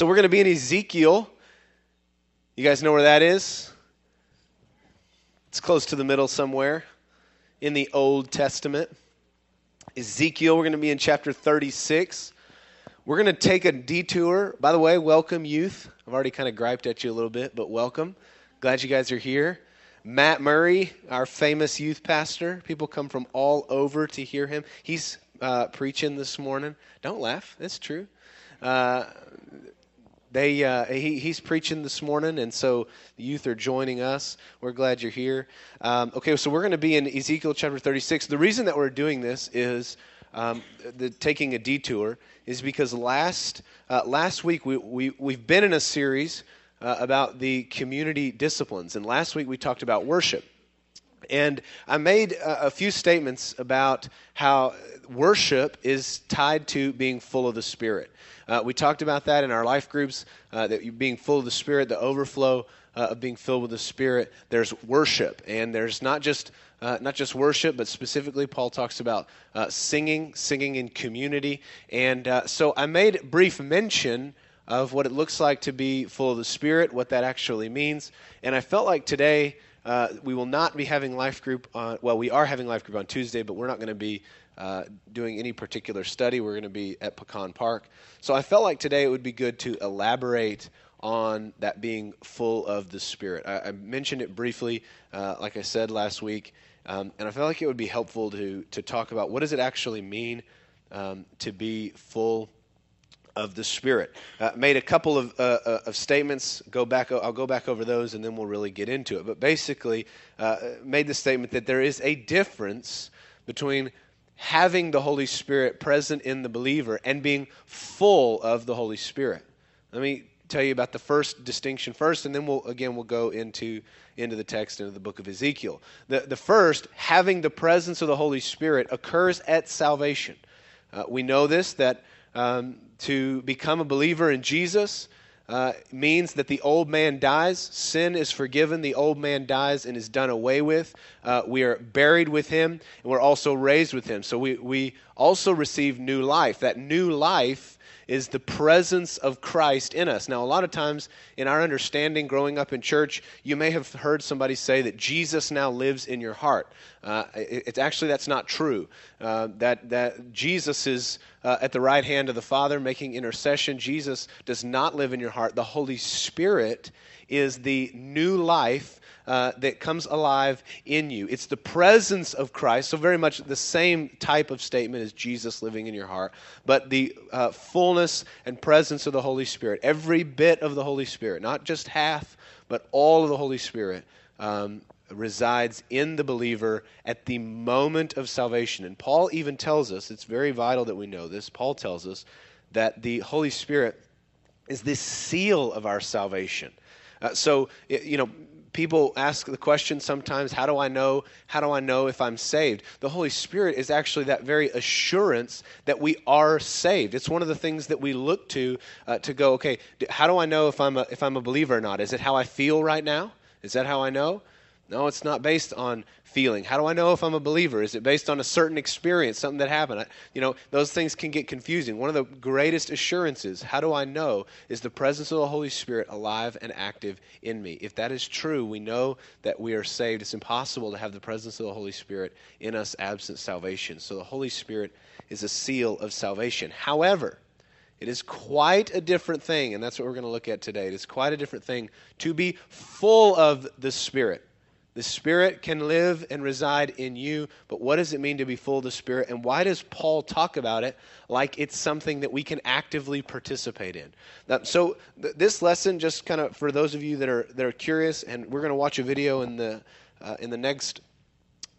So we're going to be in Ezekiel. You guys know where that is? It's close to the middle somewhere in the Old Testament. Ezekiel, we're going to be in chapter 36. We're going to take a detour. By the way, welcome, youth. I've already kind of griped at you a little bit, but welcome. Glad you guys are here. Matt Murray, our famous youth pastor. People come from all over to hear him. He's uh, preaching this morning. Don't laugh, it's true. Uh, they uh, he, he's preaching this morning, and so the youth are joining us. We're glad you're here. Um, okay, so we're going to be in Ezekiel chapter 36. The reason that we're doing this is um, the, taking a detour is because last uh, last week we, we we've been in a series uh, about the community disciplines, and last week we talked about worship. And I made a, a few statements about how worship is tied to being full of the Spirit. Uh, we talked about that in our life groups, uh, that being full of the Spirit, the overflow uh, of being filled with the Spirit. There's worship, and there's not just uh, not just worship, but specifically, Paul talks about uh, singing, singing in community. And uh, so I made brief mention of what it looks like to be full of the Spirit, what that actually means. And I felt like today uh, we will not be having life group on, well, we are having life group on Tuesday, but we're not going to be uh, doing any particular study. We're going to be at Pecan Park. So I felt like today it would be good to elaborate on that being full of the Spirit. I, I mentioned it briefly, uh, like I said last week, um, and I felt like it would be helpful to, to talk about what does it actually mean um, to be full of the Spirit. Uh, made a couple of, uh, uh, of statements. Go back. I'll go back over those, and then we'll really get into it. But basically, uh, made the statement that there is a difference between having the Holy Spirit present in the believer and being full of the Holy Spirit. Let me tell you about the first distinction first, and then we'll again we'll go into into the text into the book of Ezekiel. The the first, having the presence of the Holy Spirit, occurs at salvation. Uh, we know this that um, to become a believer in Jesus uh, means that the old man dies, sin is forgiven, the old man dies and is done away with. Uh, we are buried with him, and we're also raised with him. So we, we also receive new life. That new life is the presence of Christ in us. Now, a lot of times in our understanding growing up in church, you may have heard somebody say that Jesus now lives in your heart. Uh, it, it's actually that's not true. Uh, that that Jesus is uh, at the right hand of the Father making intercession. Jesus does not live in your heart. The Holy Spirit is the new life uh, that comes alive in you. It's the presence of Christ, so very much the same type of statement as Jesus living in your heart, but the uh, fullness and presence of the Holy Spirit. Every bit of the Holy Spirit, not just half, but all of the Holy Spirit. Um, resides in the believer at the moment of salvation. And Paul even tells us, it's very vital that we know this. Paul tells us that the Holy Spirit is the seal of our salvation. Uh, so, you know, people ask the question sometimes how do i know how do i know if i'm saved the holy spirit is actually that very assurance that we are saved it's one of the things that we look to uh, to go okay how do i know if i'm a, if i'm a believer or not is it how i feel right now is that how i know no, it's not based on feeling. How do I know if I'm a believer? Is it based on a certain experience, something that happened? I, you know, those things can get confusing. One of the greatest assurances, how do I know, is the presence of the Holy Spirit alive and active in me. If that is true, we know that we are saved. It's impossible to have the presence of the Holy Spirit in us absent salvation. So the Holy Spirit is a seal of salvation. However, it is quite a different thing, and that's what we're going to look at today. It is quite a different thing to be full of the Spirit. The Spirit can live and reside in you, but what does it mean to be full of the Spirit? And why does Paul talk about it like it's something that we can actively participate in? so, th- this lesson, just kind of for those of you that are that are curious, and we're going to watch a video in the uh, in the next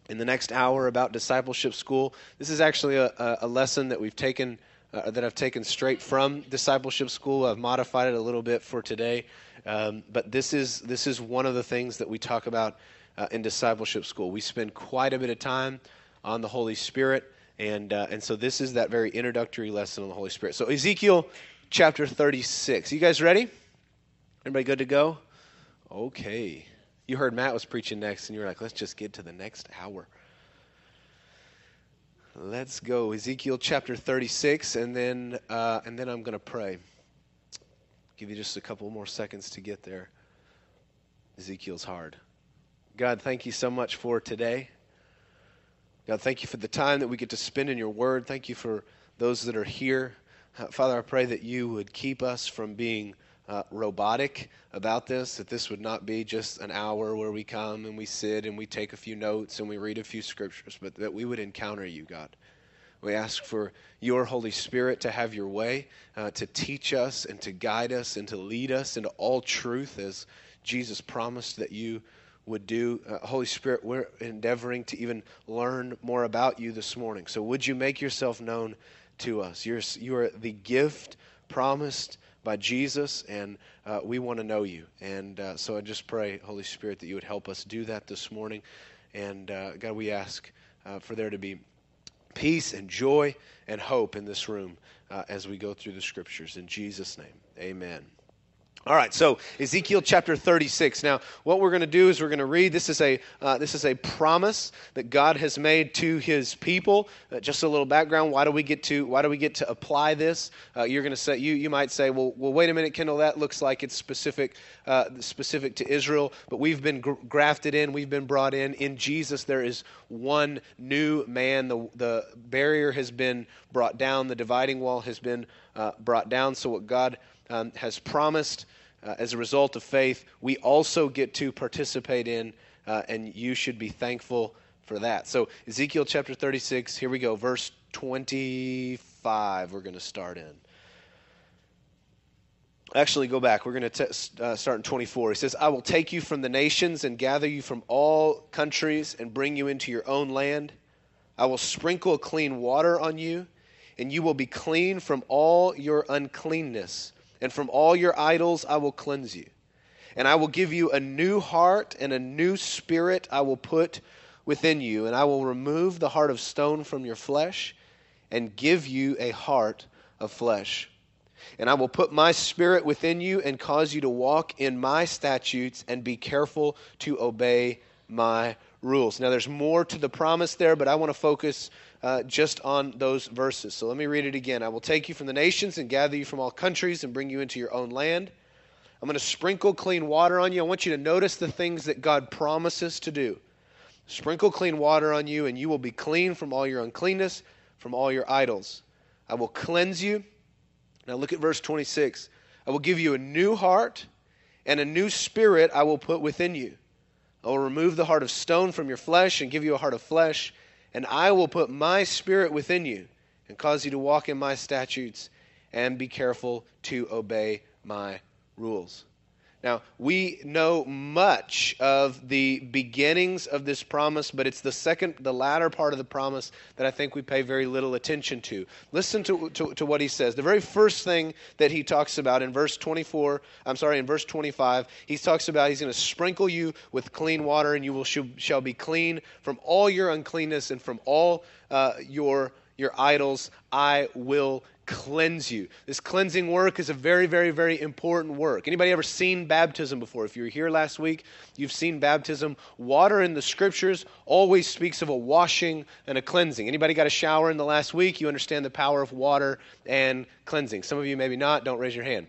in the next hour about discipleship school. This is actually a, a lesson that we've taken. Uh, that I've taken straight from discipleship school. I've modified it a little bit for today, um, but this is this is one of the things that we talk about uh, in discipleship school. We spend quite a bit of time on the Holy Spirit, and, uh, and so this is that very introductory lesson on the Holy Spirit. So, Ezekiel chapter 36. You guys ready? Everybody good to go? Okay. You heard Matt was preaching next, and you were like, let's just get to the next hour. Let's go. Ezekiel chapter 36, and then, uh, and then I'm going to pray. give you just a couple more seconds to get there. Ezekiel's hard. God, thank you so much for today. God, thank you for the time that we get to spend in your word. Thank you for those that are here. Uh, Father, I pray that you would keep us from being uh, robotic about this, that this would not be just an hour where we come and we sit and we take a few notes and we read a few scriptures, but that we would encounter you, God. We ask for your Holy Spirit to have your way, uh, to teach us and to guide us and to lead us into all truth as Jesus promised that you would do. Uh, Holy Spirit, we're endeavoring to even learn more about you this morning. So would you make yourself known to us? You're, you are the gift promised by Jesus, and uh, we want to know you. And uh, so I just pray, Holy Spirit, that you would help us do that this morning. And uh, God, we ask uh, for there to be peace and joy and hope in this room uh, as we go through the scriptures. In Jesus' name, amen. All right, so Ezekiel chapter 36. Now, what we're going to do is we're going to read. This is a uh, this is a promise that God has made to His people. Uh, just a little background. Why do we get to Why do we get to apply this? Uh, you're going to say you you might say, well, well, wait a minute, Kendall. That looks like it's specific uh, specific to Israel, but we've been gr- grafted in. We've been brought in. In Jesus, there is one new man. The the barrier has been brought down. The dividing wall has been uh, brought down. So what God um, has promised uh, as a result of faith, we also get to participate in, uh, and you should be thankful for that. So, Ezekiel chapter 36, here we go, verse 25, we're going to start in. Actually, go back. We're going to uh, start in 24. He says, I will take you from the nations and gather you from all countries and bring you into your own land. I will sprinkle clean water on you, and you will be clean from all your uncleanness and from all your idols I will cleanse you. And I will give you a new heart, and a new spirit I will put within you. And I will remove the heart of stone from your flesh, and give you a heart of flesh. And I will put my spirit within you, and cause you to walk in my statutes, and be careful to obey my rules. Now, there's more to the promise there, but I want to focus uh, just on those verses. So let me read it again. I will take you from the nations and gather you from all countries and bring you into your own land. I'm going to sprinkle clean water on you. I want you to notice the things that God promises to do. Sprinkle clean water on you, and you will be clean from all your uncleanness, from all your idols. I will cleanse you. Now look at verse 26. I will give you a new heart, and a new spirit I will put within you. I will remove the heart of stone from your flesh and give you a heart of flesh and I will put my spirit within you and cause you to walk in my statutes and be careful to obey my rules. Now, we know much of the beginnings of this promise, but it's the second, the latter part of the promise that I think we pay very little attention to. Listen to, to, to, what he says. The very first thing that he talks about in verse 24, I'm sorry, in verse 25, he talks about he's going to sprinkle you with clean water, and you will sh- shall be clean from all your uncleanness and from all uh, your your idols. I will cleanse you. This cleansing work is a very, very, very important work. Anybody ever seen baptism before? If you were here last week, you've seen baptism. Water in the scriptures always speaks of a washing and a cleansing. Anybody got a shower in the last week? You understand the power of water and cleansing. Some of you maybe not. Don't raise your hand.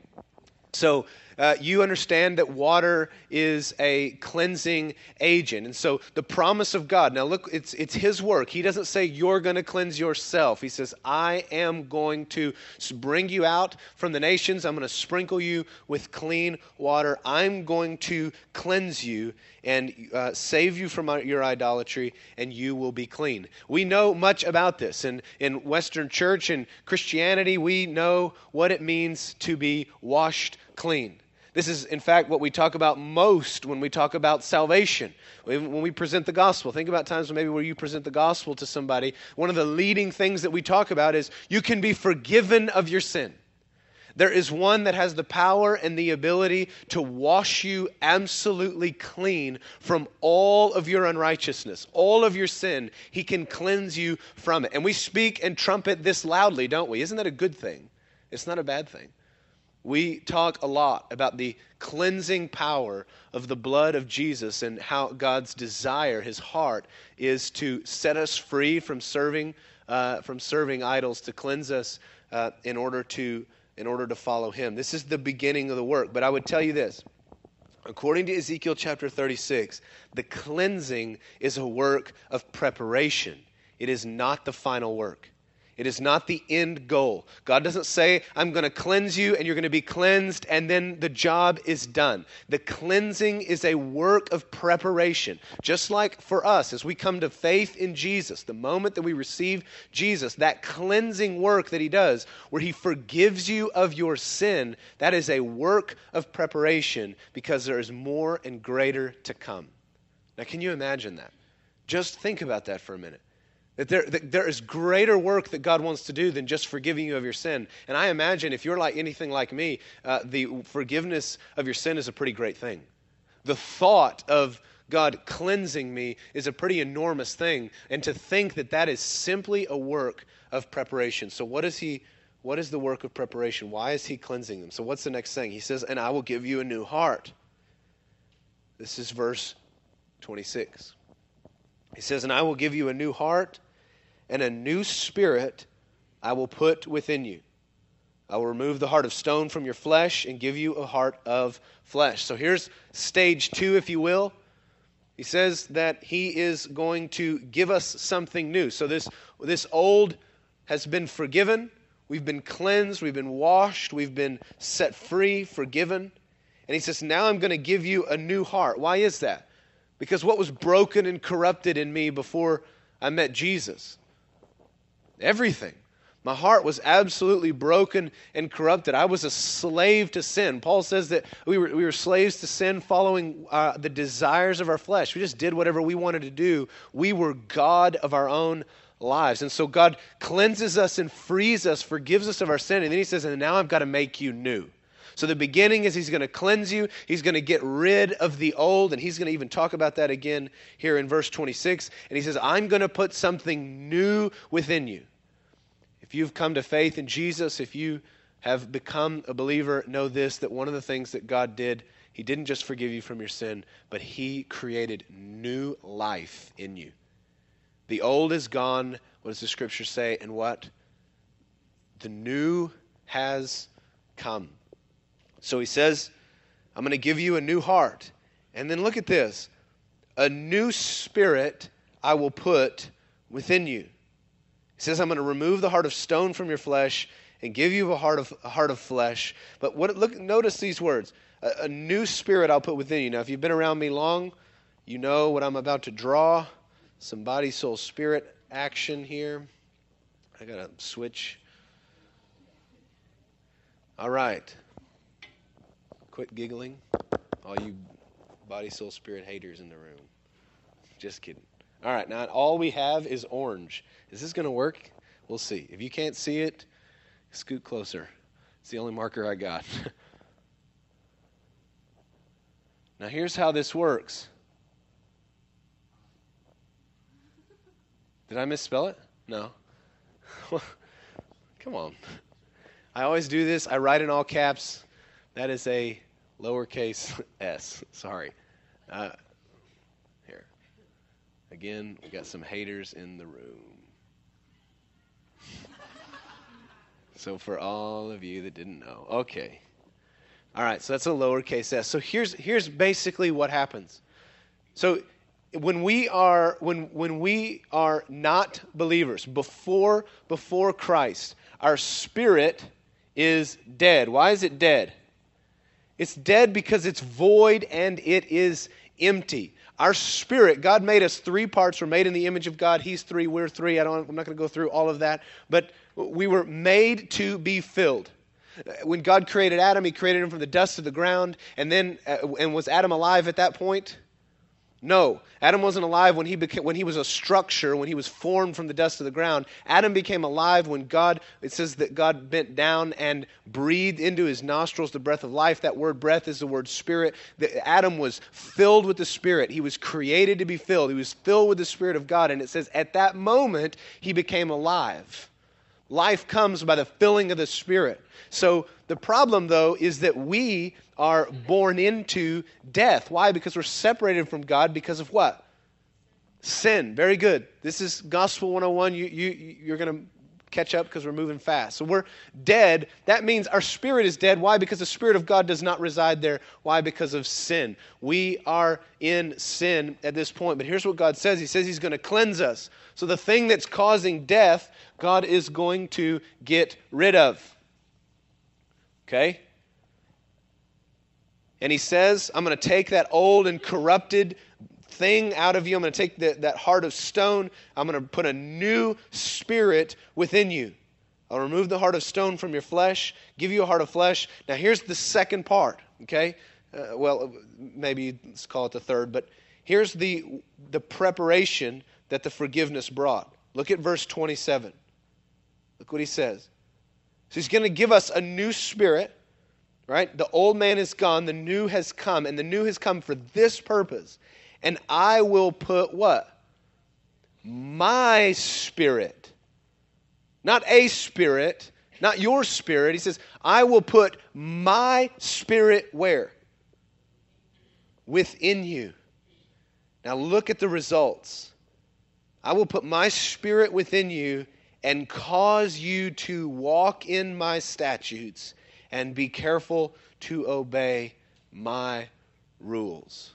So uh, you understand that water is a cleansing agent. And so the promise of God, now look, it's, it's His work. He doesn't say you're going to cleanse yourself. He says, I am going to bring you out from the nations. I'm going to sprinkle you with clean water. I'm going to cleanse you and uh, save you from your idolatry, and you will be clean. We know much about this. And in Western church and Christianity, we know what it means to be washed clean. This is, in fact, what we talk about most when we talk about salvation. When we present the gospel, think about times maybe where you present the gospel to somebody. One of the leading things that we talk about is you can be forgiven of your sin. There is one that has the power and the ability to wash you absolutely clean from all of your unrighteousness, all of your sin. He can cleanse you from it. And we speak and trumpet this loudly, don't we? Isn't that a good thing? It's not a bad thing. We talk a lot about the cleansing power of the blood of Jesus and how God's desire, his heart, is to set us free from serving, uh, from serving idols, to cleanse us uh, in order to in order to follow him. This is the beginning of the work. But I would tell you this according to Ezekiel chapter 36, the cleansing is a work of preparation, it is not the final work. It is not the end goal. God doesn't say, I'm going to cleanse you and you're going to be cleansed and then the job is done. The cleansing is a work of preparation. Just like for us, as we come to faith in Jesus, the moment that we receive Jesus, that cleansing work that He does, where He forgives you of your sin, that is a work of preparation because there is more and greater to come. Now, can you imagine that? Just think about that for a minute. That there, that there is greater work that God wants to do than just forgiving you of your sin. And I imagine if you're like anything like me, uh, the forgiveness of your sin is a pretty great thing. The thought of God cleansing me is a pretty enormous thing. And to think that that is simply a work of preparation. So, what is He? What is the work of preparation? Why is He cleansing them? So, what's the next thing? He says, And I will give you a new heart. This is verse 26. He says, And I will give you a new heart and a new spirit I will put within you. I will remove the heart of stone from your flesh and give you a heart of flesh. So here's stage two, if you will. He says that he is going to give us something new. So this, this old has been forgiven. We've been cleansed. We've been washed. We've been set free, forgiven. And he says, Now I'm going to give you a new heart. Why is that? Because what was broken and corrupted in me before I met Jesus? Everything. My heart was absolutely broken and corrupted. I was a slave to sin. Paul says that we were, we were slaves to sin following uh, the desires of our flesh. We just did whatever we wanted to do. We were God of our own lives. And so God cleanses us and frees us, forgives us of our sin. And then he says, And now I've got to make you new. So the beginning is he's going to cleanse you. He's going to get rid of the old. And he's going to even talk about that again here in verse 26. And he says, I'm going to put something new within you. If you've come to faith in Jesus, if you have become a believer, know this that one of the things that God did, He didn't just forgive you from your sin, but He created new life in you. The old is gone. What does the scripture say? And what? The new has come. So He says, I'm going to give you a new heart. And then look at this a new spirit I will put within you. He says, I'm going to remove the heart of stone from your flesh and give you a heart of, a heart of flesh. But what, look, notice these words a, a new spirit I'll put within you. Now, if you've been around me long, you know what I'm about to draw some body, soul, spirit action here. I got to switch. All right. Quit giggling, all you body, soul, spirit haters in the room. Just kidding. All right, now all we have is orange. Is this going to work? We'll see. If you can't see it, scoot closer. It's the only marker I got. now, here's how this works. Did I misspell it? No. Come on. I always do this. I write in all caps. That is a lowercase s. Sorry. Uh, Again, we got some haters in the room. so for all of you that didn't know, okay. All right, so that's a lowercase s. So here's here's basically what happens. So when we are when when we are not believers before before Christ, our spirit is dead. Why is it dead? It's dead because it's void and it is empty. Our spirit, God made us three parts. We're made in the image of God. He's three, we're three. I don't, I'm not going to go through all of that. But we were made to be filled. When God created Adam, He created him from the dust of the ground. And then, uh, and was Adam alive at that point? No, Adam wasn't alive when he, became, when he was a structure, when he was formed from the dust of the ground. Adam became alive when God, it says that God bent down and breathed into his nostrils the breath of life. That word breath is the word spirit. The, Adam was filled with the Spirit. He was created to be filled. He was filled with the Spirit of God. And it says at that moment, he became alive. Life comes by the filling of the Spirit. So the problem, though, is that we are born into death. Why? Because we're separated from God because of what? Sin. Very good. This is Gospel 101. You, you, you're going to catch up because we're moving fast. So we're dead. That means our spirit is dead. Why? Because the Spirit of God does not reside there. Why? Because of sin. We are in sin at this point. But here's what God says He says He's going to cleanse us. So the thing that's causing death, God is going to get rid of. Okay? And He says, I'm going to take that old and corrupted thing out of you. I'm going to take the, that heart of stone. I'm going to put a new spirit within you. I'll remove the heart of stone from your flesh, give you a heart of flesh. Now, here's the second part, okay? Uh, well, maybe let's call it the third, but here's the, the preparation that the forgiveness brought. Look at verse 27. Look what he says. So he's going to give us a new spirit, right? The old man is gone, the new has come, and the new has come for this purpose and I will put what? My spirit. Not a spirit, not your spirit. He says, I will put my spirit where? Within you. Now look at the results. I will put my spirit within you and cause you to walk in my statutes and be careful to obey my rules.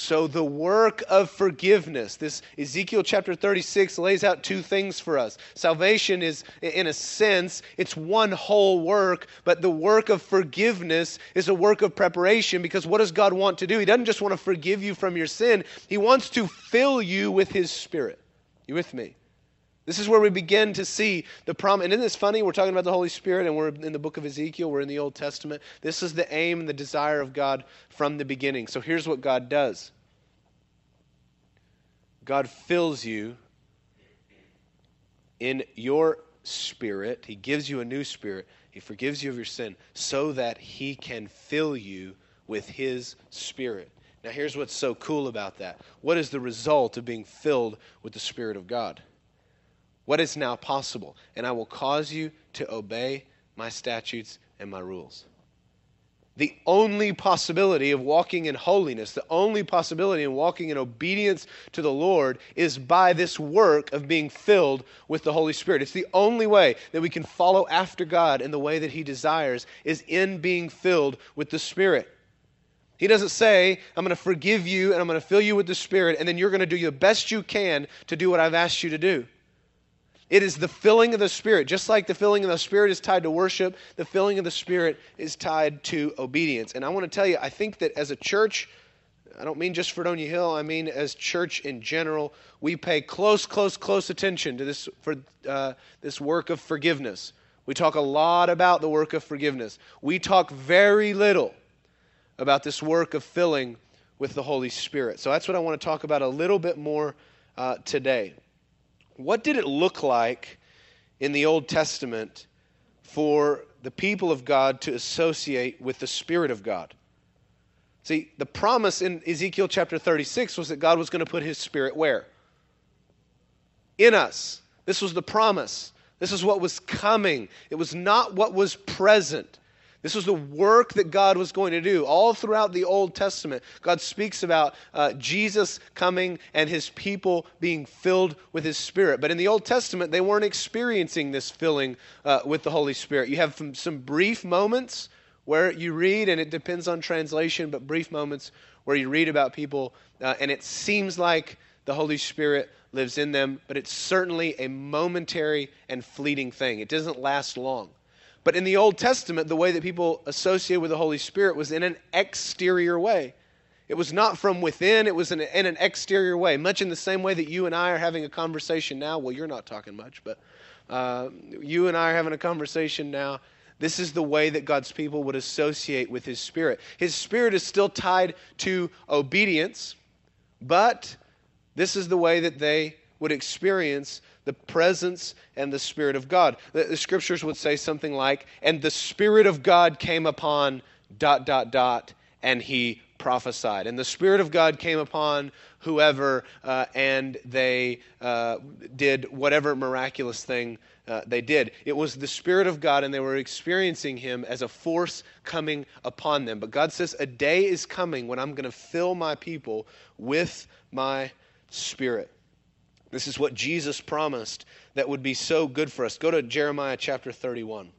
So, the work of forgiveness, this Ezekiel chapter 36 lays out two things for us. Salvation is, in a sense, it's one whole work, but the work of forgiveness is a work of preparation because what does God want to do? He doesn't just want to forgive you from your sin, He wants to fill you with His Spirit. You with me? This is where we begin to see the promise. And isn't this funny? We're talking about the Holy Spirit and we're in the book of Ezekiel, we're in the Old Testament. This is the aim and the desire of God from the beginning. So here's what God does God fills you in your spirit, He gives you a new spirit, He forgives you of your sin so that He can fill you with His Spirit. Now, here's what's so cool about that. What is the result of being filled with the Spirit of God? What is now possible? And I will cause you to obey my statutes and my rules the only possibility of walking in holiness, the only possibility in walking in obedience to the Lord is by this work of being filled with the Holy Spirit. It's the only way that we can follow after God in the way that He desires is in being filled with the Spirit. He doesn't say, I'm going to forgive you and I'm going to fill you with the Spirit, and then you're going to do the best you can to do what I've asked you to do. It is the filling of the Spirit. Just like the filling of the Spirit is tied to worship, the filling of the Spirit is tied to obedience. And I want to tell you, I think that as a church, I don't mean just Fredonia Hill, I mean as church in general, we pay close, close, close attention to this, for, uh, this work of forgiveness. We talk a lot about the work of forgiveness. We talk very little about this work of filling with the Holy Spirit. So that's what I want to talk about a little bit more uh, today what did it look like in the Old Testament for the people of God to associate with the Spirit of God? See, the promise in Ezekiel chapter 36 was that God was going to put his Spirit where? In us. This was the promise. This is what was coming. It was not what was present. This was the work that God was going to do. All throughout the Old Testament, God speaks about uh, Jesus coming and his people being filled with his Spirit. But in the Old Testament, they weren't experiencing this filling uh, with the Holy Spirit. You have some, some brief moments where you read, and it depends on translation, but brief moments where you read about people, uh, and it seems like the Holy Spirit lives in them, but it's certainly a momentary and fleeting thing. It doesn't last long. But in the Old Testament, the way that people associated with the Holy Spirit was in an exterior way. It was not from within, it was in, in an exterior way, much in the same way that you and I are having a conversation now. Well, you're not talking much, but uh, you and I are having a conversation now. This is the way that God's people would associate with His Spirit. His Spirit is still tied to obedience, but this is the way that they would experience the presence and the Spirit of God. The, the, scriptures would say something like, and the Spirit of God came upon dot, dot, dot, and he prophesied. And the Spirit of God came upon whoever, uh, and they uh, did whatever miraculous thing uh, they did. It was the Spirit of God, and they were experiencing Him as a force coming upon them. But God says, A day is coming when I'm going to fill my people with my Spirit. This is what Jesus promised that would be so good for us. Go to Jeremiah chapter 31.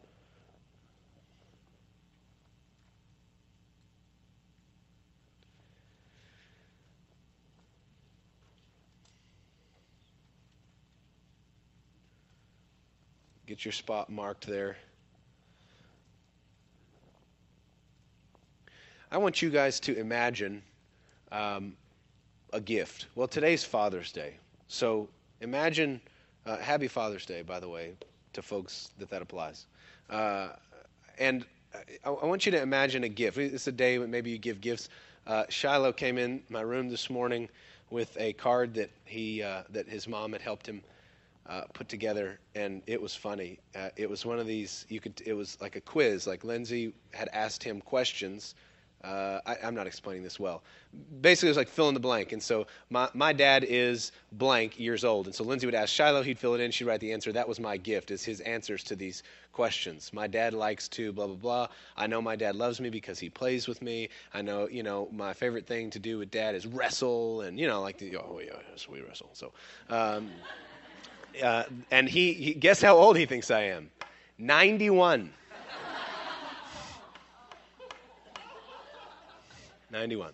Get your spot marked there. I want you guys to imagine um, a gift. Well, today's Father's Day. So imagine, uh, happy Father's Day, by the way, to folks that that applies. Uh, and I, I, want you to imagine a gift. It's a day when maybe you give gifts. Uh, Shiloh came in my room this morning with a card that he uh, that his mom had helped him uh, put together, and it was funny. Uh, it was one of these you could. It was like a quiz. Like Lindsay had asked him questions uh, I, am not explaining this well. Basically, it was like fill in the blank. And so my, my dad is blank years old. And so Lindsay would ask Shiloh, he'd fill it in, she'd write the answer. That was my gift, is his answers to these questions. My dad likes to blah, blah, blah. I know my dad loves me because he plays with me. I know, you know, my favorite thing to do with dad is wrestle. And, you know, like, the, oh, yeah, we wrestle. So, um, uh, and he, he, guess how old he thinks I am? 91. 91.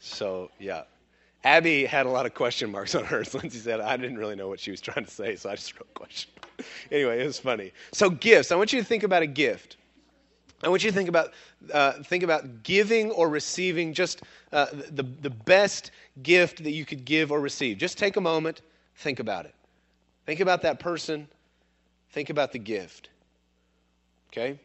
So, yeah. Abby had a lot of question marks on hers. Lindsay said, I didn't really know what she was trying to say, so I just wrote question. anyway, it was funny. So, gifts. I want you to think about a gift. I want you to think about, uh, think about giving or receiving just uh, the, the best gift that you could give or receive. Just take a moment, think about it. Think about that person, think about the gift. Okay?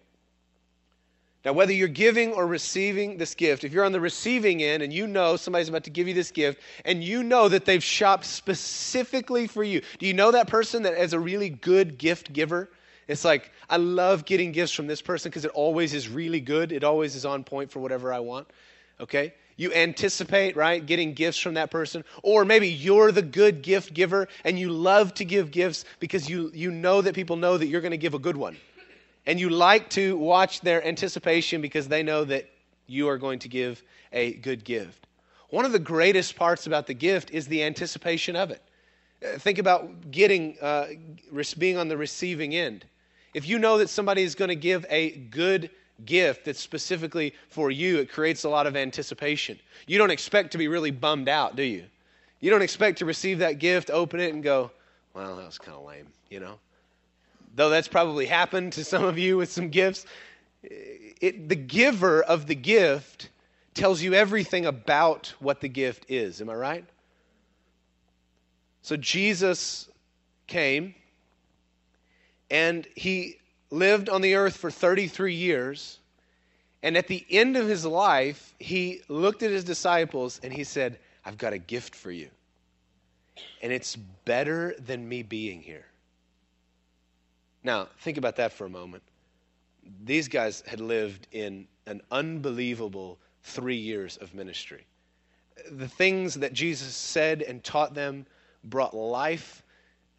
Now, whether you're giving or receiving this gift, if you're on the receiving end and you know somebody's about to give you this gift and you know that they've shopped specifically for you, do you know that person that is a really good gift giver? It's like, I love getting gifts from this person because it always is really good. It always is on point for whatever I want. Okay? You anticipate, right, getting gifts from that person. Or maybe you're the good gift giver and you love to give gifts because you, you know that people know that you're going to give a good one and you like to watch their anticipation because they know that you are going to give a good gift. One of the greatest parts about the gift is the anticipation of it. Uh, think about getting, uh, being on the receiving end. If you know that somebody is going to give a good gift that's specifically for you, it creates a lot of anticipation. You don't expect to be really bummed out, do you? You don't expect to receive that gift, open it, and go, well, that was kind of lame, you know? Though that's probably happened to some of you with some gifts, it, the giver of the gift tells you everything about what the gift is. Am I right? So Jesus came and he lived on the earth for 33 years. And at the end of his life, he looked at his disciples and he said, I've got a gift for you. And it's better than me being here. Now, think about that for a moment. These guys had lived in an unbelievable three years of ministry. The things that Jesus said and taught them brought life,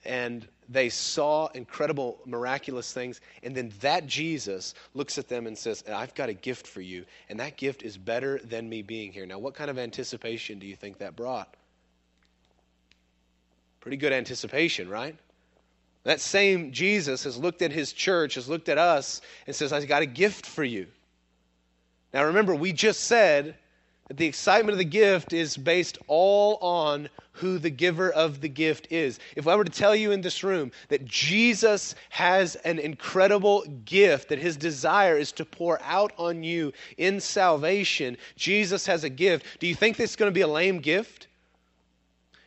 and they saw incredible, miraculous things. And then that Jesus looks at them and says, I've got a gift for you, and that gift is better than me being here. Now, what kind of anticipation do you think that brought? Pretty good anticipation, right? That same Jesus has looked at his church, has looked at us, and says, I've got a gift for you. Now remember, we just said that the excitement of the gift is based all on who the giver of the gift is. If I were to tell you in this room that Jesus has an incredible gift, that his desire is to pour out on you in salvation, Jesus has a gift, do you think this is going to be a lame gift?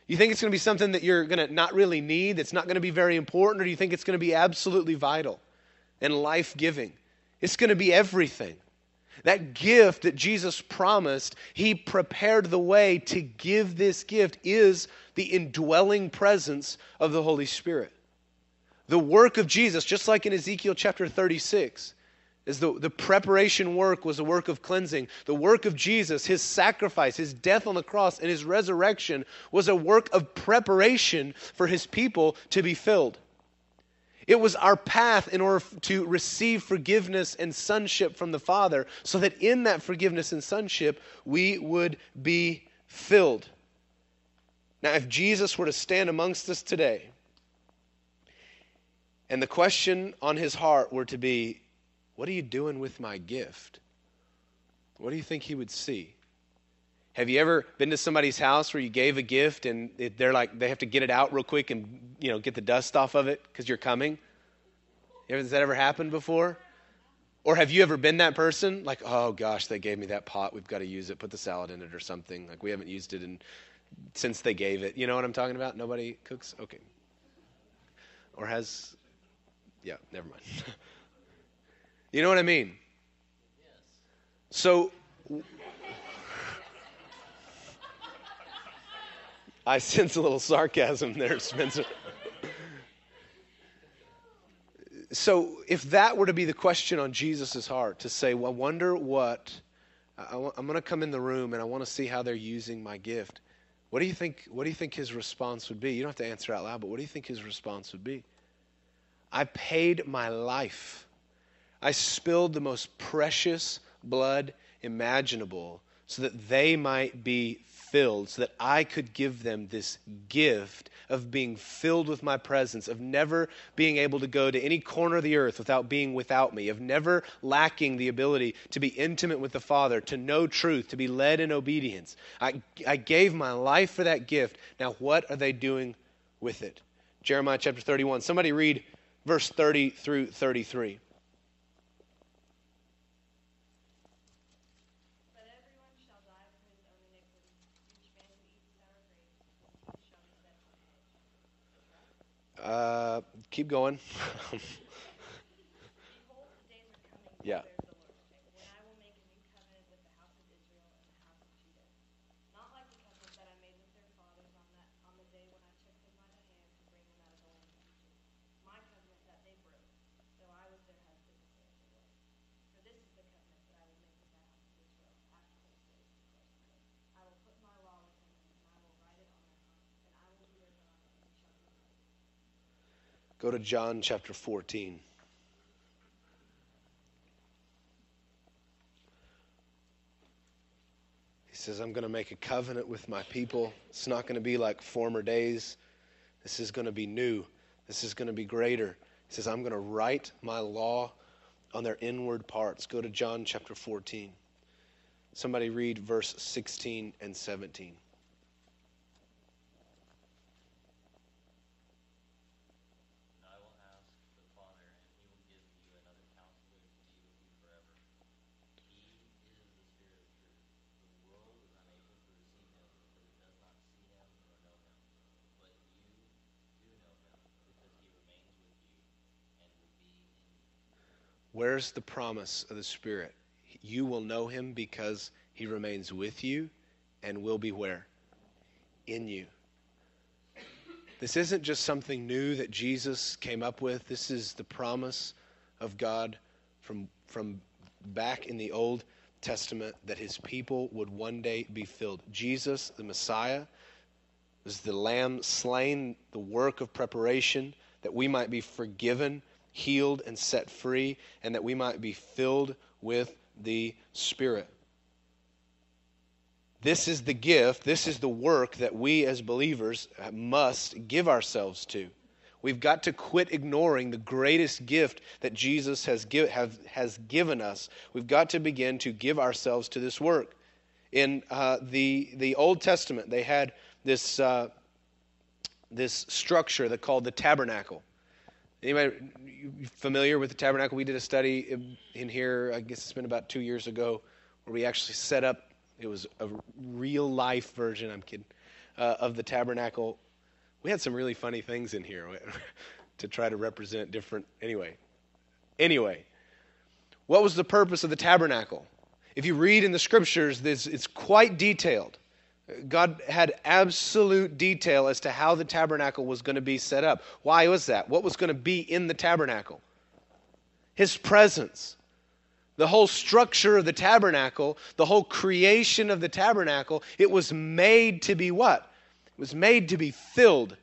You think it's going to be something that you're going to not really need, that's not going to be very important, or do you think it's going to be absolutely vital and life giving? It's going to be everything. That gift that Jesus promised, He prepared the way to give this gift, is the indwelling presence of the Holy Spirit. The work of Jesus, just like in Ezekiel chapter 36, is the, the preparation work was a work of cleansing. The work of Jesus, his sacrifice, his death on the cross, and his resurrection was a work of preparation for his people to be filled. It was our path in order to receive forgiveness and sonship from the Father, so that in that forgiveness and sonship we would be filled. Now, if Jesus were to stand amongst us today, and the question on his heart were to be, What are you doing with my gift? What do you think he would see? Have you ever been to somebody's house where you gave a gift and it, they're like they have to get it out real quick and you know get the dust off of it because you're coming? Has that ever happened before? Or have you ever been that person? Like, oh gosh, they gave me that pot. We've got to use it. Put the salad in it or something. Like we haven't used it in since they gave it. You know what I'm talking about? Nobody cooks. Okay. Or has? Yeah, never mind. you know what I mean? Yes. So I sense a little sarcasm there, Spencer. so, if that were to be the question on Jesus' heart, to say, well, I wonder what, I, am going to come in the room and I want to see how they're using my gift. What do you think? What do you think his response would be? You don't have to answer out loud, but what do you think his response would be? I paid my life. I spilled the most precious blood imaginable so that they might be filled, so that I could give them this gift of being filled with my presence, of never being able to go to any corner of the earth without being without me, of never lacking the ability to be intimate with the Father, to know truth, to be led in obedience. I, I gave my life for that gift. Now, what are they doing with it? Jeremiah chapter 31. Somebody read verse 30 through 33. Uh, keep going. yeah. Go to John chapter 14. He says, I'm going to make a covenant with my people. It's not going to be like former days. This is going to be new. This is going to be greater. He says, I'm going to write my law on their inward parts. Go to John chapter 14. Somebody read verse 16 and 17. Where's the promise of the Spirit? You will know him because he remains with you and will be where? In you. This isn't just something new that Jesus came up with. This is the promise of God from, from back in the Old Testament that his people would one day be filled. Jesus, the Messiah, was the lamb slain, the work of preparation that we might be forgiven healed and set free, and that we might be filled with the Spirit. This is the gift, this is the work that we as believers must give ourselves to. We've got to quit ignoring the greatest gift that Jesus has, give, have, has given us. We've got to begin to give ourselves to this work. In uh, the, the Old Testament, they had this, uh, this structure that called the tabernacle. Anybody familiar with the tabernacle? We did a study in here, I guess it's been about two years ago, where we actually set up, it was a real life version, I'm kidding, uh, of the tabernacle. We had some really funny things in here to try to represent different. Anyway, anyway, what was the purpose of the tabernacle? If you read in the scriptures, this, it's quite detailed. God had absolute detail as to how the tabernacle was going to be set up. Why was that? What was going to be in the tabernacle? His presence. The whole structure of the tabernacle, the whole creation of the tabernacle, it was made to be what? It was made to be filled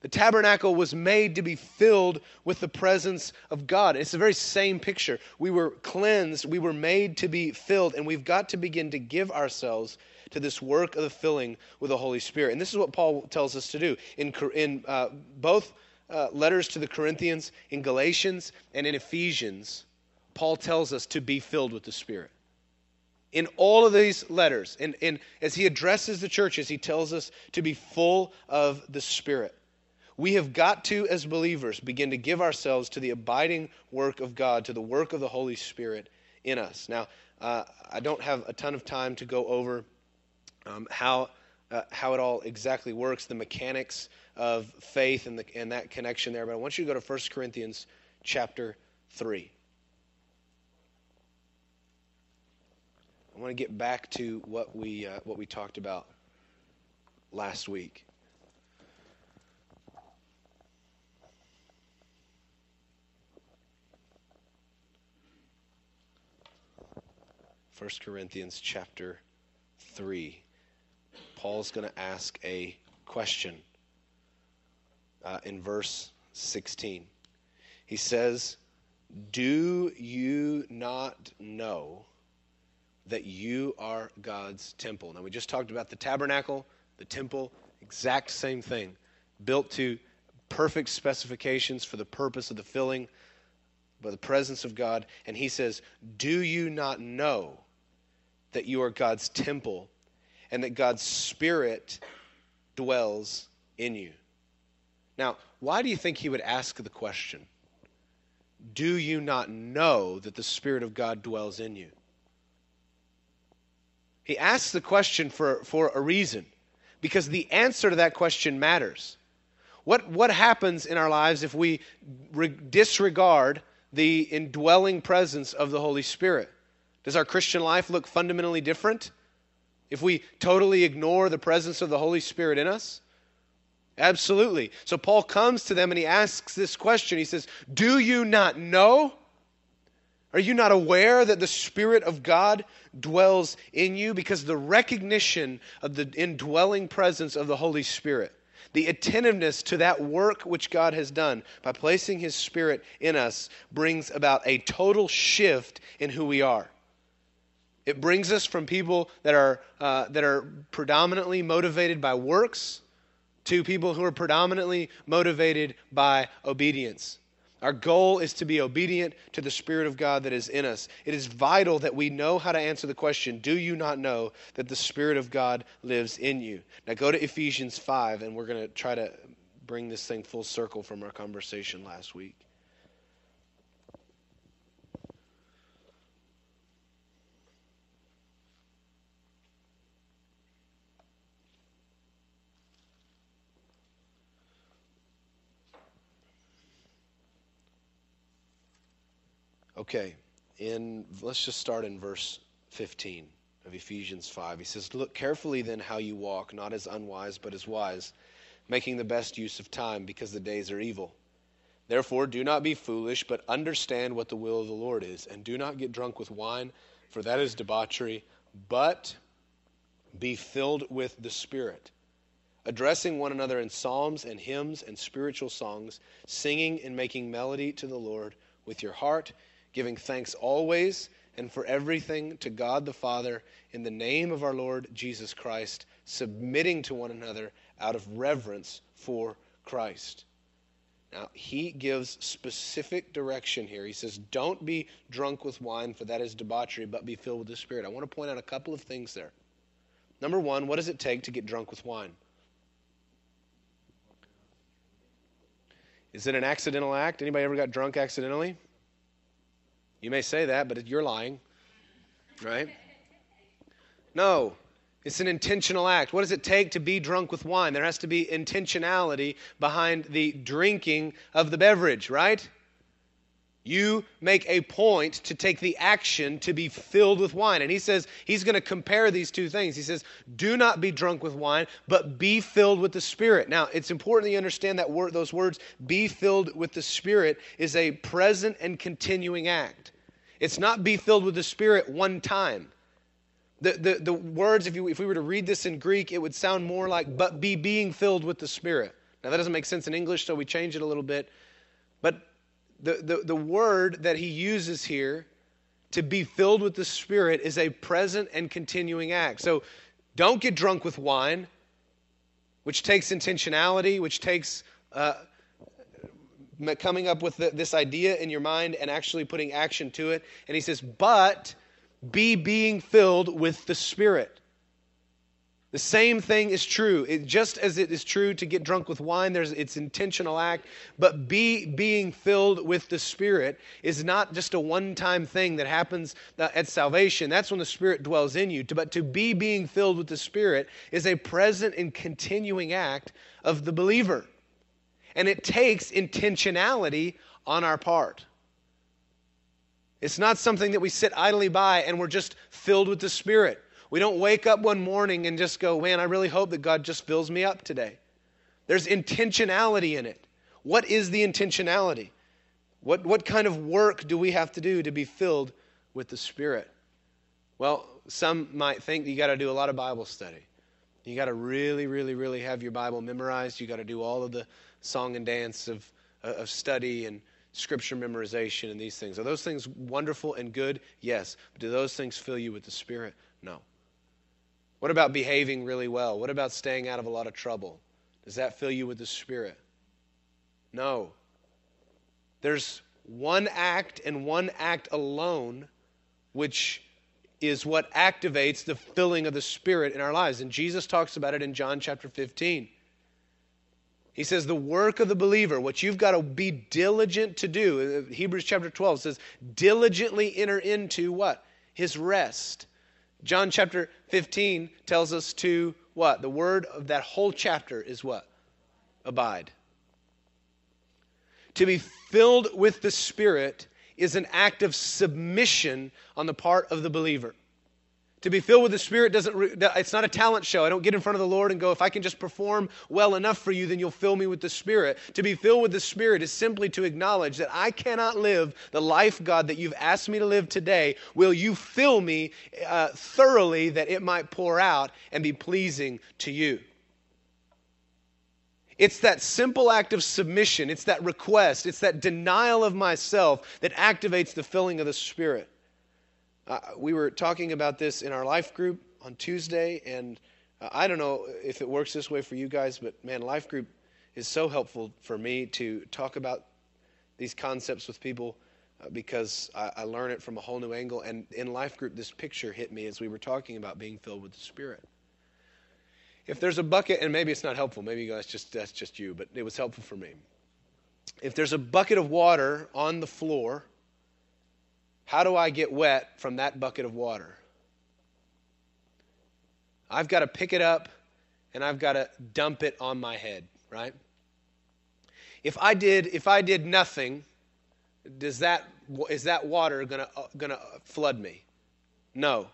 The tabernacle was made to be filled with the presence of God. It's the very same picture. We were cleansed, we were made to be filled, and we've got to begin to give ourselves to this work of the filling with the Holy Spirit. And this is what Paul tells us to do in, in uh, both uh, letters to the Corinthians, in Galatians, and in Ephesians. Paul tells us to be filled with the Spirit. In all of these letters, and, as he addresses the churches, he tells us to be full of the Spirit. We have got to, as believers, begin to give ourselves to the abiding work of God, to the work of the Holy Spirit in us. Now, uh, I don't have a ton of time to go over um, how, uh, how it all exactly works, the mechanics of faith and, the, and that connection there, but I want you to go to 1 Corinthians chapter 3. I want to get back to what we, uh, what we talked about last week. 1 Corinthians chapter 3. Paul's going to ask a question uh, in verse 16. He says, Do you not know that you are God's temple? Now, we just talked about the tabernacle, the temple, exact same thing, built to perfect specifications for the purpose of the filling by the presence of God. And he says, Do you not know that you are God's temple and that God's Spirit dwells in you. Now, why do you think he would ask the question? Do you not know that the Spirit of God dwells in you? He asks the question for, for a reason, because the answer to that question matters. What, what happens in our lives if we re- disregard the indwelling presence of the Holy Spirit? Does our Christian life look fundamentally different if we totally ignore the presence of the Holy Spirit in us? Absolutely. So Paul comes to them and he asks this question. He says, Do you not know? Are you not aware that the Spirit of God dwells in you? Because the recognition of the indwelling presence of the Holy Spirit, the attentiveness to that work which God has done by placing His Spirit in us, brings about a total shift in who we are. It brings us from people that are, uh, that are predominantly motivated by works to people who are predominantly motivated by obedience. Our goal is to be obedient to the Spirit of God that is in us. It is vital that we know how to answer the question Do you not know that the Spirit of God lives in you? Now go to Ephesians 5, and we're going to try to bring this thing full circle from our conversation last week. Okay, in let's just start in verse 15 of Ephesians 5. He says, "Look carefully then how you walk, not as unwise, but as wise, making the best use of time, because the days are evil. Therefore, do not be foolish, but understand what the will of the Lord is, and do not get drunk with wine, for that is debauchery, but be filled with the Spirit." addressing one another in psalms and hymns and spiritual songs, singing and making melody to the Lord with your heart giving thanks always and for everything to God the Father in the name of our Lord Jesus Christ, submitting to one another out of reverence for Christ. Now, he gives specific direction here. He says, Don't be drunk with wine, for that is debauchery, but be filled with the Spirit. I want to point out a couple of things there. Number one, what does it take to get drunk with wine? Is it an accidental act? Anybody ever got drunk accidentally? You may say that, but you're lying, right? No, it's an intentional act. What does it take to be drunk with wine? There has to be intentionality behind the drinking of the beverage, right? You make a point to take the action to be filled with wine. And he says he's going to compare these two things. He says, Do not be drunk with wine, but be filled with the Spirit. Now, it's important that you understand that word, those words, be filled with the Spirit, is a present and continuing act. It's not be filled with the Spirit one time. The, the, the words, if, you, if we were to read this in Greek, it would sound more like, but be being filled with the Spirit. Now, that doesn't make sense in English, so we change it a little bit. But the, the, the word that he uses here to be filled with the Spirit is a present and continuing act. So don't get drunk with wine, which takes intentionality, which takes uh, coming up with the, this idea in your mind and actually putting action to it. And he says, but be being filled with the Spirit. The same thing is true. It, just as it is true to get drunk with wine, there's it's intentional act, but be being filled with the Spirit is not just a one-time thing that happens uh, at salvation. That's when the Spirit dwells in you. But to be being filled with the Spirit is a present and continuing act of the believer. And it takes intentionality on our part. It's not something that we sit idly by and we're just filled with the Spirit. We don't wake up one morning and just go, man, I really hope that God just fills me up today. There's intentionality in it. What is the intentionality? What, what kind of work do we have to do to be filled with the Spirit? Well, some might think you got to do a lot of Bible study. You got to really, really, really have your Bible memorized. You got to do all of the song and dance of, uh, of study and scripture memorization and these things. Are those things wonderful and good? Yes. But do those things fill you with the Spirit? No. What about behaving really well? What about staying out of a lot of trouble? Does that fill you with the Spirit? No. There's one act and one act alone which is what activates the filling of the Spirit in our lives. And Jesus talks about it in John chapter 15. He says, the work of the believer, what you've got to be diligent to do. Uh, uh, Hebrews chapter 12 says, diligently enter into what? His rest. John chapter 15 tells us to what? The word of that whole chapter is what? Abide. To be filled with the Spirit is an act of submission on the part of the believer. To be filled with the Spirit doesn't, it's not a talent show. I don't get in front of the Lord and go, if I can just perform well enough for you, then you'll fill me with the Spirit. To be filled with the Spirit is simply to acknowledge that I cannot live the life, God, that you've asked me to live today. Will you fill me uh, thoroughly that it might pour out and be pleasing to you? It's that simple act of submission, it's that request, it's that denial of myself that activates the filling of the Spirit. Uh, we were talking about this in our life group on Tuesday, and uh, I don't know if it works this way for you guys, but man, life group is so helpful for me to talk about these concepts with people uh, because I, I learn it from a whole new angle. And in life group, this picture hit me as we were talking about being filled with the Spirit. If there's a bucket, and maybe it's not helpful, maybe that's just that's just you, but it was helpful for me. If there's a bucket of water on the floor how do I get wet from that bucket of water? I've got to pick it up and I've got to dump it on my head, right? If I did if I did nothing, does that is that water going to going to flood me? No.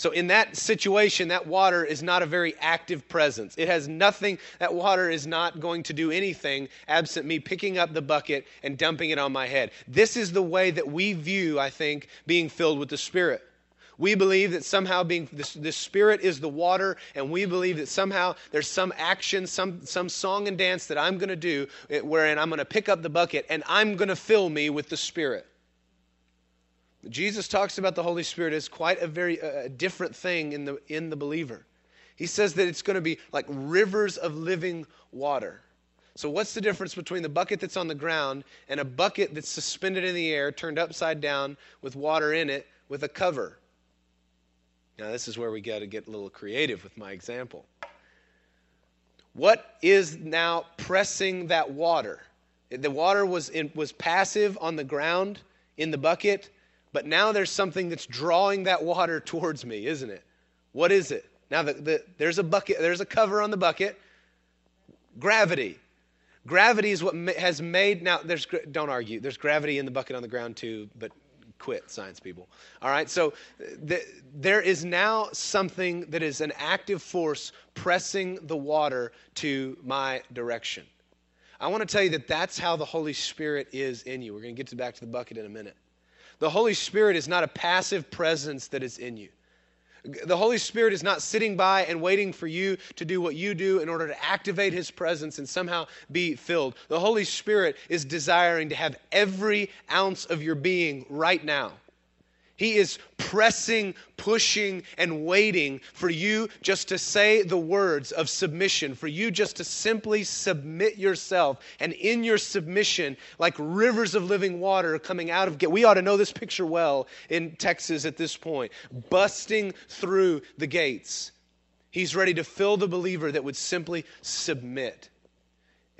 So, in that situation, that water is not a very active presence. It has nothing, that water is not going to do anything absent me picking up the bucket and dumping it on my head. This is the way that we view, I think, being filled with the Spirit. We believe that somehow being the Spirit is the water, and we believe that somehow there's some action, some, some song and dance that I'm going to do, wherein I'm going to pick up the bucket and I'm going to fill me with the Spirit. Jesus talks about the Holy Spirit as quite a very uh, different thing in the, in the believer. He says that it's going to be like rivers of living water. So, what's the difference between the bucket that's on the ground and a bucket that's suspended in the air, turned upside down with water in it with a cover? Now, this is where we got to get a little creative with my example. What is now pressing that water? The water was, in, was passive on the ground in the bucket but now there's something that's drawing that water towards me, isn't it? What is it? Now the, the, there's a bucket, there's a cover on the bucket. Gravity. Gravity is what has made. Now, there's don't argue. There's gravity in the bucket on the ground too, but quit, science people. All right. So the, there is now something that is an active force pressing the water to my direction. I want to tell you that that's how the Holy Spirit is in you. We're going to get to back to the bucket in a minute. The Holy Spirit is not a passive presence that is in you. The Holy Spirit is not sitting by and waiting for you to do what you do in order to activate His presence and somehow be filled. The Holy Spirit is desiring to have every ounce of your being right now. He is pressing, pushing, and waiting for you just to say the words of submission, for you just to simply submit yourself. And in your submission, like rivers of living water coming out of, we ought to know this picture well in Texas at this point, busting through the gates. He's ready to fill the believer that would simply submit.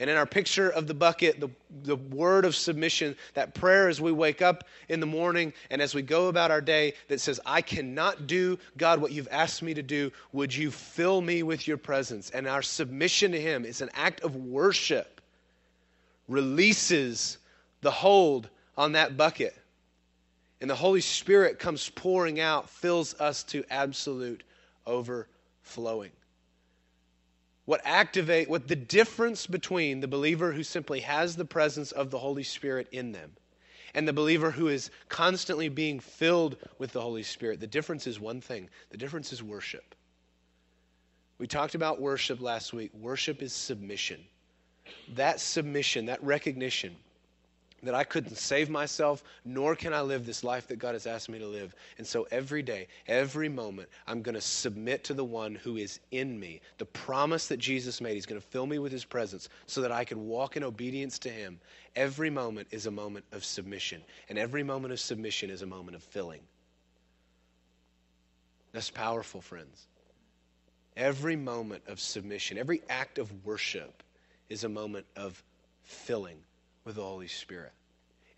And in our picture of the bucket, the, the word of submission, that prayer as we wake up in the morning and as we go about our day that says, I cannot do, God, what you've asked me to do. Would you fill me with your presence? And our submission to Him is an act of worship, releases the hold on that bucket. And the Holy Spirit comes pouring out, fills us to absolute overflowing what activate what the difference between the believer who simply has the presence of the Holy Spirit in them and the believer who is constantly being filled with the Holy Spirit. The difference is one thing. The difference is worship. We talked about worship last week. Worship is submission. That submission, that recognition that I couldn't save myself, nor can I live this life that God has asked me to live. And so every day, every moment, I'm going to submit to the one who is in me. The promise that Jesus made, He's going to fill me with His presence so that I can walk in obedience to Him. Every moment is a moment of submission, and every moment of submission is a moment of filling. That's powerful, friends. Every moment of submission, every act of worship is a moment of filling with the Holy Spirit.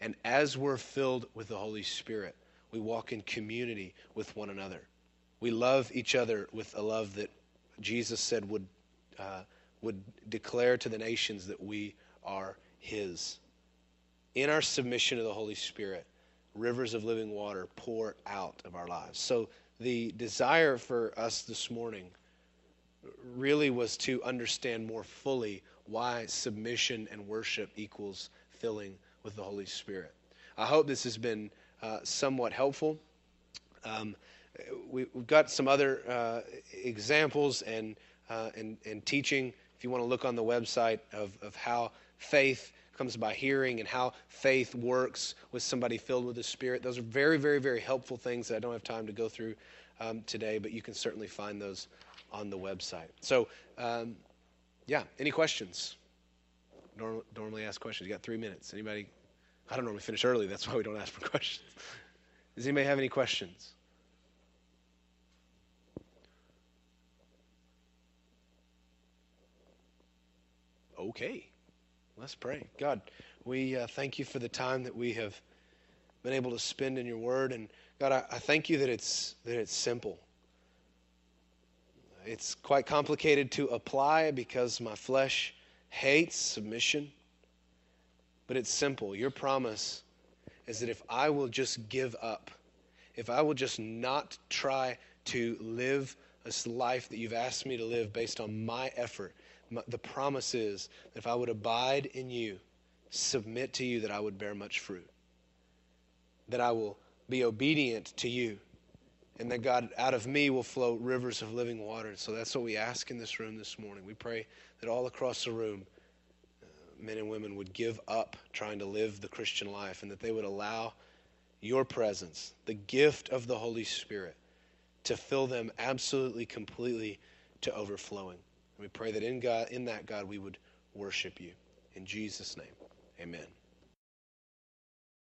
And as we're filled with the Holy Spirit, we walk in community with one another. We love each other with a love that Jesus said would, uh, would declare to the nations that we are His. In our submission to the Holy Spirit, rivers of living water pour out of our lives. So, the desire for us this morning really was to understand more fully why submission and worship equals filling with the Holy Spirit. I hope this has been uh, somewhat helpful. Um, we, have got some other uh, examples and, uh, and, and teaching, if you want to look on the website, of, of how faith comes by hearing and how faith works with somebody filled with the Spirit. Those are very, very, very helpful things that I don't have time to go through um, today, but you can certainly find those on the website. So, um, yeah, any questions? Norm- normally ask questions. You got three minutes. Anybody? I don't normally finish early. That's why we don't ask for questions. Does anybody have any questions? Okay, let's pray. God, we uh, thank you for the time that we have been able to spend in your word. And God, I, I thank you that it's, that it's simple. It's quite complicated to apply because my flesh hates submission. But it's simple. Your promise is that if I will just give up, if I will just not try to live this life that you've asked me to live based on my effort, my, the promise is that if I would abide in you, submit to you, that I would bear much fruit, that I will be obedient to you and that God, out of me will flow rivers of living water. And So that's what we ask in this room this morning. We pray that all across the room, uh, men and women would give up trying to live the Christian life and that they would allow your presence, the gift of the Holy Spirit, to fill them absolutely, completely to overflowing. And we pray that in God, in that God, we would worship you. In Jesus' name, amen.